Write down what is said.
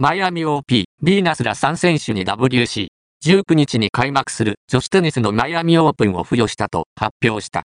マイアミ OP、ビーナスら3選手に WC、19日に開幕する女子テニスのマイアミオープンを付与したと発表した。